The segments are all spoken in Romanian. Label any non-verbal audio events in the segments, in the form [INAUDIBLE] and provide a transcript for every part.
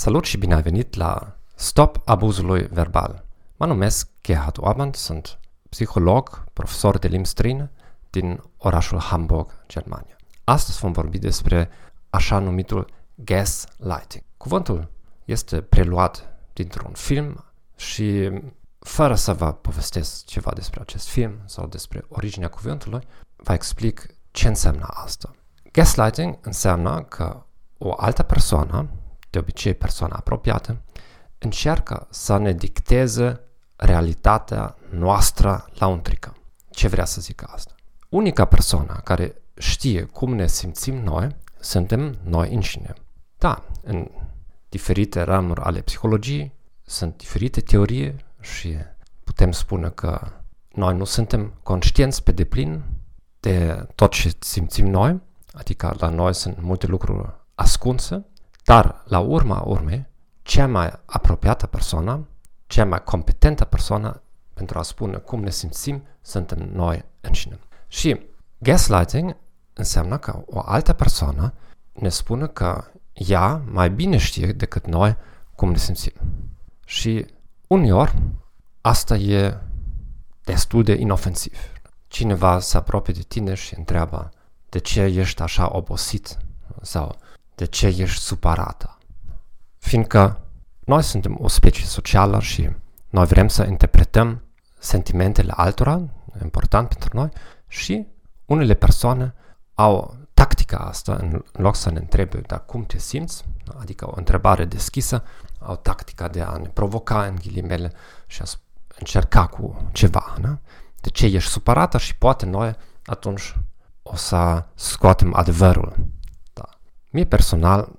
Salut și bine ai venit la Stop abuzului verbal. Mă numesc Gerhard Orban, sunt psiholog, profesor de limbi străine din orașul Hamburg, Germania. Astăzi vom vorbi despre așa numitul gaslighting. Cuvântul este preluat dintr-un film și fără să vă povestesc ceva despre acest film sau despre originea cuvântului, vă explic ce înseamnă asta. Gaslighting înseamnă că o altă persoană de obicei persoana apropiată, încearcă să ne dicteze realitatea noastră la untrică. Ce vrea să zică asta? Unica persoană care știe cum ne simțim noi, suntem noi înșine. Da, în diferite ramuri ale psihologiei sunt diferite teorie și putem spune că noi nu suntem conștienți pe deplin de tot ce simțim noi, adică la noi sunt multe lucruri ascunse dar, la urma urmei, cea mai apropiată persoană, cea mai competentă persoană pentru a spune cum ne simțim, suntem noi înșine. Și gaslighting înseamnă că o altă persoană ne spune că ea mai bine știe decât noi cum ne simțim. Și uneori asta e destul de inofensiv. Cineva se apropie de tine și întreabă de ce ești așa obosit sau de ce ești supărată. Fiindcă noi suntem o specie socială și noi vrem să interpretăm sentimentele altora, important pentru noi, și unele persoane au tactica asta, în loc să ne întrebe, dar cum te simți, adică o întrebare deschisă, au tactica de a ne provoca în ghilimele și a încerca cu ceva. Da? De ce ești supărată și poate noi atunci o să scoatem adevărul Mie personal,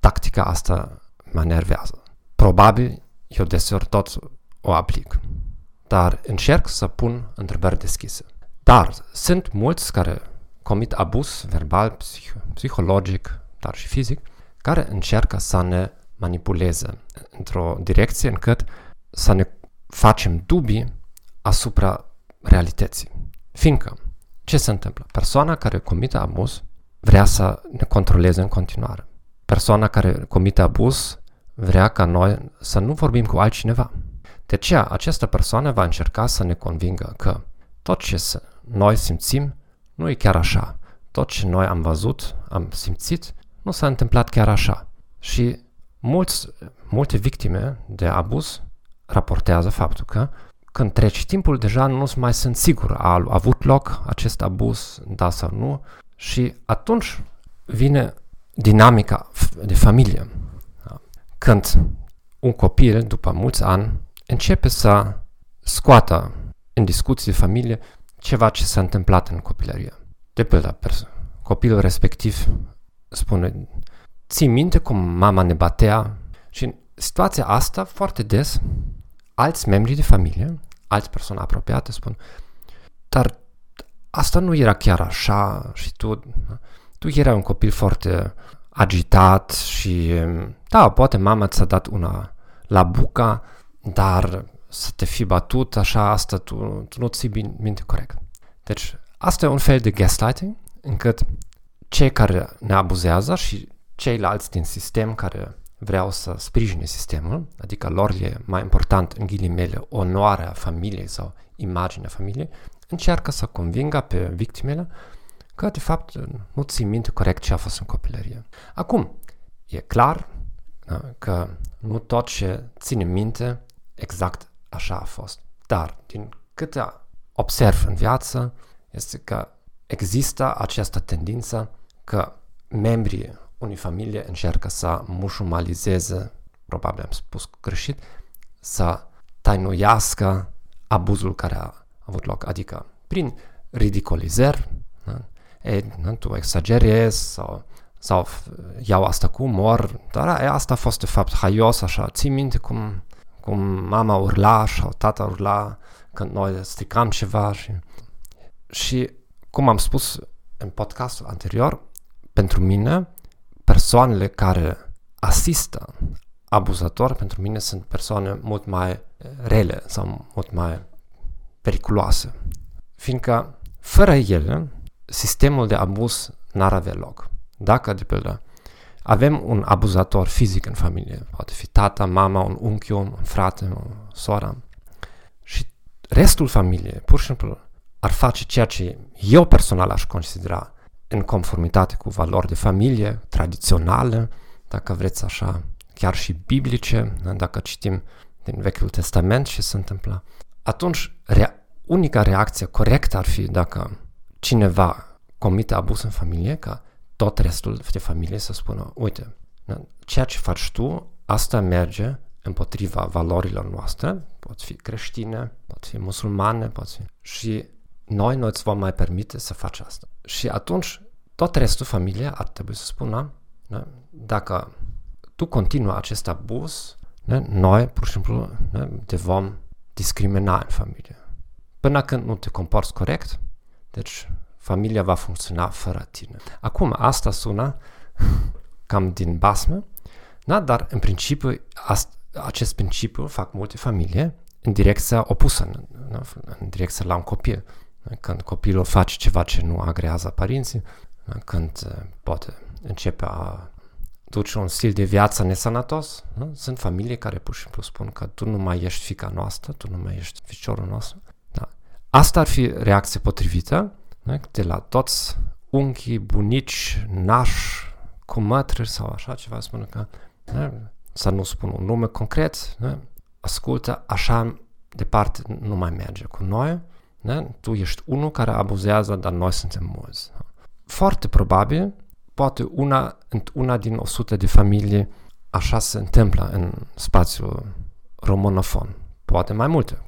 tactica asta mă nervează. Probabil eu deseori tot o aplic. Dar încerc să pun întrebări deschise. Dar sunt mulți care comit abuz verbal, psih- psihologic, dar și fizic, care încearcă să ne manipuleze într-o direcție încât să ne facem dubii asupra realității. Fiindcă, ce se întâmplă? Persoana care comite abuz vrea să ne controleze în continuare. Persoana care comite abuz vrea ca noi să nu vorbim cu altcineva. De aceea, această persoană va încerca să ne convingă că tot ce noi simțim nu e chiar așa. Tot ce noi am văzut, am simțit, nu s-a întâmplat chiar așa. Și mulți, multe victime de abuz raportează faptul că când treci timpul, deja nu mai sunt sigur a avut loc acest abuz, da sau nu, și atunci vine dinamica de familie. Când un copil, după mulți ani, începe să scoată în discuții de familie ceva ce s-a întâmplat în copilărie. De pildă, copilul respectiv spune, ții minte cum mama ne batea? Și în situația asta, foarte des, alți membri de familie, alți persoane apropiate spun, dar asta nu era chiar așa și tu, tu erai un copil foarte agitat și da, poate mama ți-a dat una la buca, dar să te fi batut așa, asta tu, tu nu ții minte corect. Deci, asta e un fel de gaslighting, încât cei care ne abuzează și ceilalți din sistem care vreau să sprijine sistemul, adică lor e mai important în ghilimele onoarea familiei sau imaginea familiei, încearcă să convingă pe victimele că de fapt nu ții minte corect ce a fost în copilărie. Acum, e clar da, că nu tot ce ține minte exact așa a fost. Dar din câte observ în viață este că există această tendință că membrii unei familie încearcă să mușumalizeze, probabil am spus greșit, să tainuiască abuzul care a avut loc, adică prin ridicolizări, da? e, da, tu exagerezi sau, sau iau asta cu umor, dar e, asta a fost de fapt haios, așa, ții minte cum, cum mama urla sau tata urla când noi stricam ceva și, și cum am spus în podcastul anterior, pentru mine, persoanele care asistă abuzator, pentru mine sunt persoane mult mai rele sau mult mai periculoase. Fiindcă fără ele, sistemul de abuz n-ar avea loc. Dacă, de pildă, avem un abuzator fizic în familie. Poate fi tata, mama, un unchi, un frate, o soră. Și restul familiei, pur și simplu, ar face ceea ce eu personal aș considera în conformitate cu valori de familie, tradiționale, dacă vreți așa, chiar și biblice, da, dacă citim din Vechiul Testament ce se întâmplă, atunci rea- unica reacție corectă ar fi dacă cineva comite abuz în familie, ca tot restul de familie să spună, uite, da, ceea ce faci tu, asta merge împotriva valorilor noastre, pot fi creștine, pot fi musulmane, pot fi... Și noi nu îți vom mai permite să faci asta. Și atunci tot restul familiei ar trebui să spună, da, dacă tu continui acest abuz, da, noi pur și simplu da, te vom discrimina în familie. Până când nu te comporți corect, deci familia va funcționa fără tine. Acum, asta sună [LAUGHS] cam din basmă, da? dar în principiu ast, acest principiu fac multe familii în direcția opusă, în, în direcția la un copil. Când copilul face ceva ce nu agrează părinții, când uh, poate începe a duce un stil de viață nesănătos, nu? sunt familii care pur și simplu spun că tu nu mai ești fica noastră, tu nu mai ești ficiorul nostru. Da. Asta ar fi reacție potrivită nu? de la toți unchii, bunici, nași, cumătri sau așa ceva, spune că nu? să nu spun un nume concret, nu? ascultă, așa departe nu mai merge cu noi, nu? tu ești unul care abuzează, dar noi suntem mulți. Foarte probabil, poate una, una din 100 de familii așa se întâmplă în spațiul românofon. Poate mai multe.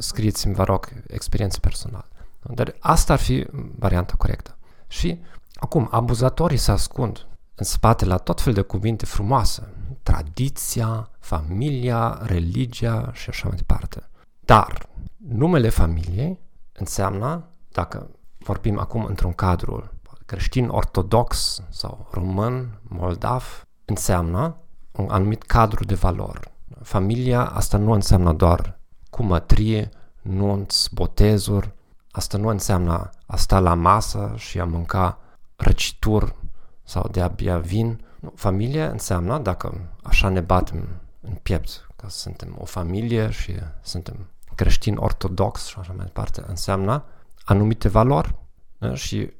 Scrieți-mi, vă rog, experiență personală. Dar asta ar fi varianta corectă. Și acum, abuzatorii se ascund în spate la tot fel de cuvinte frumoase. Tradiția, familia, religia și așa mai departe. Dar numele familiei înseamnă, dacă vorbim acum într-un cadru creștin ortodox sau român, moldav, înseamnă un anumit cadru de valori. Familia, asta nu înseamnă doar cumătrie, nunți, botezuri, asta nu înseamnă a sta la masă și a mânca răcituri sau de a bea vin. Nu, familia înseamnă, dacă așa ne batem în piept, că suntem o familie și suntem creștini ortodox și așa mai departe, înseamnă anumite valori da? și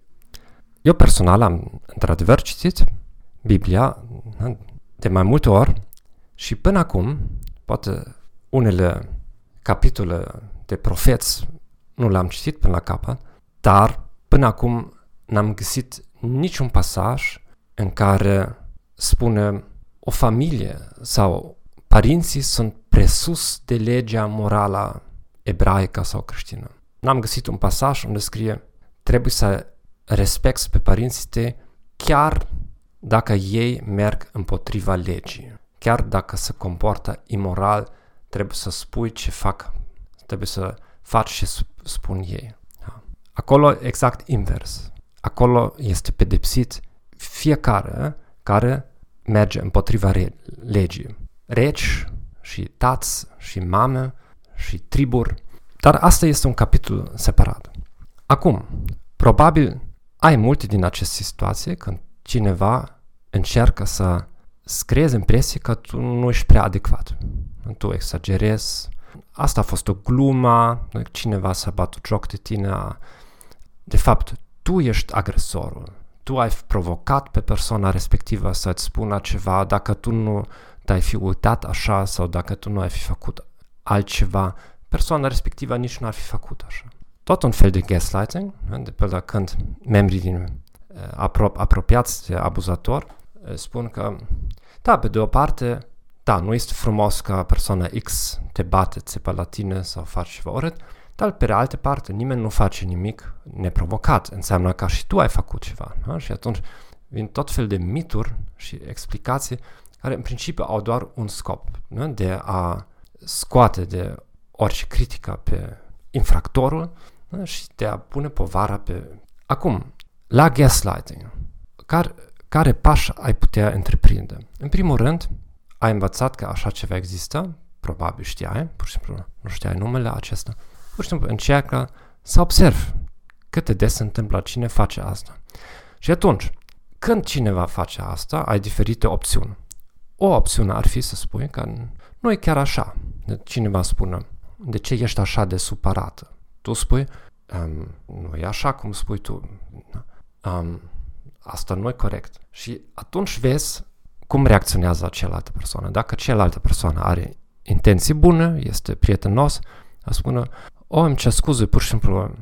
eu personal am într-adevăr citit Biblia de mai multe ori și până acum, poate unele capitole de profeți nu le-am citit până la capăt, dar până acum n-am găsit niciun pasaj în care spune o familie sau părinții sunt presus de legea morală ebraică sau creștină. N-am găsit un pasaj unde scrie trebuie să respecti pe părinții tăi chiar dacă ei merg împotriva legii. Chiar dacă se comportă imoral, trebuie să spui ce fac, trebuie să faci ce spun ei. Da. Acolo exact invers. Acolo este pedepsit fiecare care merge împotriva legii. Reci și tați și mame și triburi. Dar asta este un capitol separat. Acum, probabil ai multe din aceste situații când cineva încearcă să creezi impresie că tu nu ești prea adecvat. Tu exagerezi. Asta a fost o glumă, cineva s-a batut joc de tine. De fapt, tu ești agresorul. Tu ai provocat pe persoana respectivă să-ți spună ceva dacă tu nu te-ai fi uitat așa sau dacă tu nu ai fi făcut altceva, persoana respectivă nici nu ar fi făcut așa tot un fel de gaslighting, de pildă când membrii din uh, apro- apropiați de abuzator uh, spun că, da, pe de o parte, da, nu este frumos ca persoana X te bate, țipă la tine sau face ceva urât, dar pe de altă parte nimeni nu face nimic neprovocat, înseamnă că și tu ai făcut ceva. Da? Și atunci vin tot fel de mituri și explicații care în principiu au doar un scop, da? de a scoate de orice critică pe infractorul da? și de a pune povara pe... Acum, la gaslighting, care, care pași ai putea întreprinde? În primul rând, ai învățat că așa ceva există, probabil știai, pur și simplu nu știai numele acesta, pur și simplu încearcă să observi cât de des se întâmplă, cine face asta. Și atunci, când cineva face asta, ai diferite opțiuni. O opțiune ar fi să spui că nu e chiar așa. De cineva spune, de ce ești așa de supărată? Tu spui, um, nu e așa cum spui tu. Um, asta nu e corect. Și atunci vezi cum reacționează cealaltă persoană. Dacă cealaltă persoană are intenții bune, este prietenos, a spune, o, îmi cer scuze, pur și simplu,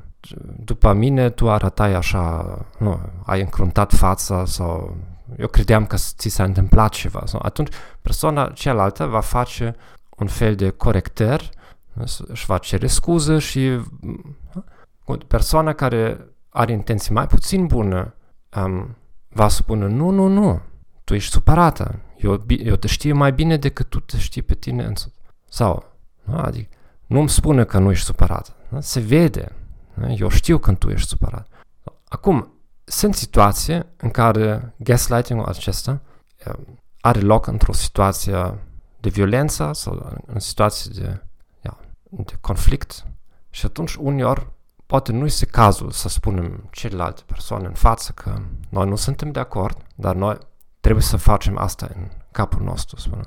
după mine tu arătai așa, nu, ai încruntat fața sau eu credeam că ți s-a întâmplat ceva. Sau atunci persoana cealaltă va face un fel de corecter, își va cere scuze și persoana care are intenții mai puțin bune um, va spune nu, nu, nu, tu ești supărată, eu, eu te știu mai bine decât tu te știi pe tine însuți. Sau, adică, nu-mi spune că nu ești supărat. Se vede. Eu știu când tu ești supărat. Acum, sunt situații în care gaslighting-ul acesta um, are loc într-o situație de violență sau în situație de, ja, de conflict și atunci uneori poate nu este cazul să spunem celelalte persoane în față că noi nu suntem de acord, dar noi trebuie să facem asta în capul nostru. Spune.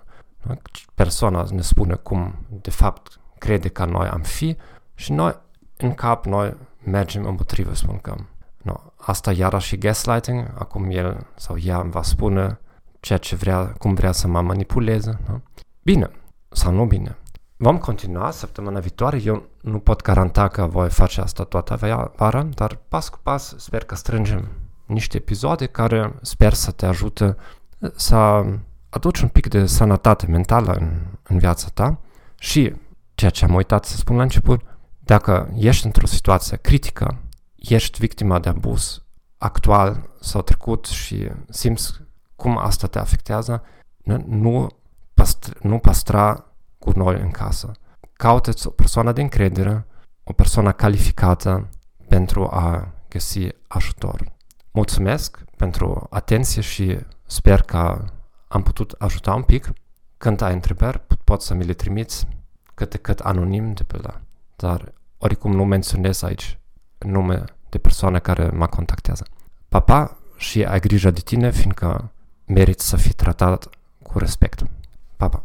Persoana ne spune cum de fapt crede că noi am fi și noi în cap noi mergem împotrivă, spun că no, asta iarăși gaslighting, acum el sau ea îmi va spune ceea ce vrea, cum vrea să mă manipuleze. No? Bine sau nu bine. Vom continua săptămâna viitoare. Eu nu pot garanta că voi face asta toată vara, dar pas cu pas sper că strângem niște episoade care sper să te ajute să aduci un pic de sănătate mentală în, în viața ta și ceea ce am uitat să spun la început, dacă ești într-o situație critică, ești victima de abuz actual sau trecut și simți cum asta te afectează, nu, păstra, nu păstra cu noi în casă. Caută-ți o persoană de încredere, o persoană calificată pentru a găsi ajutor. Mulțumesc pentru atenție și sper că am putut ajuta un pic. Când ai întrebări, poți să mi le trimiți cât de cât anonim de pe la. Dar oricum nu menționez aici nume de persoane care mă contactează. Papa și ai grijă de tine, fiindcă meriți să fii tratat cu respect. Papa.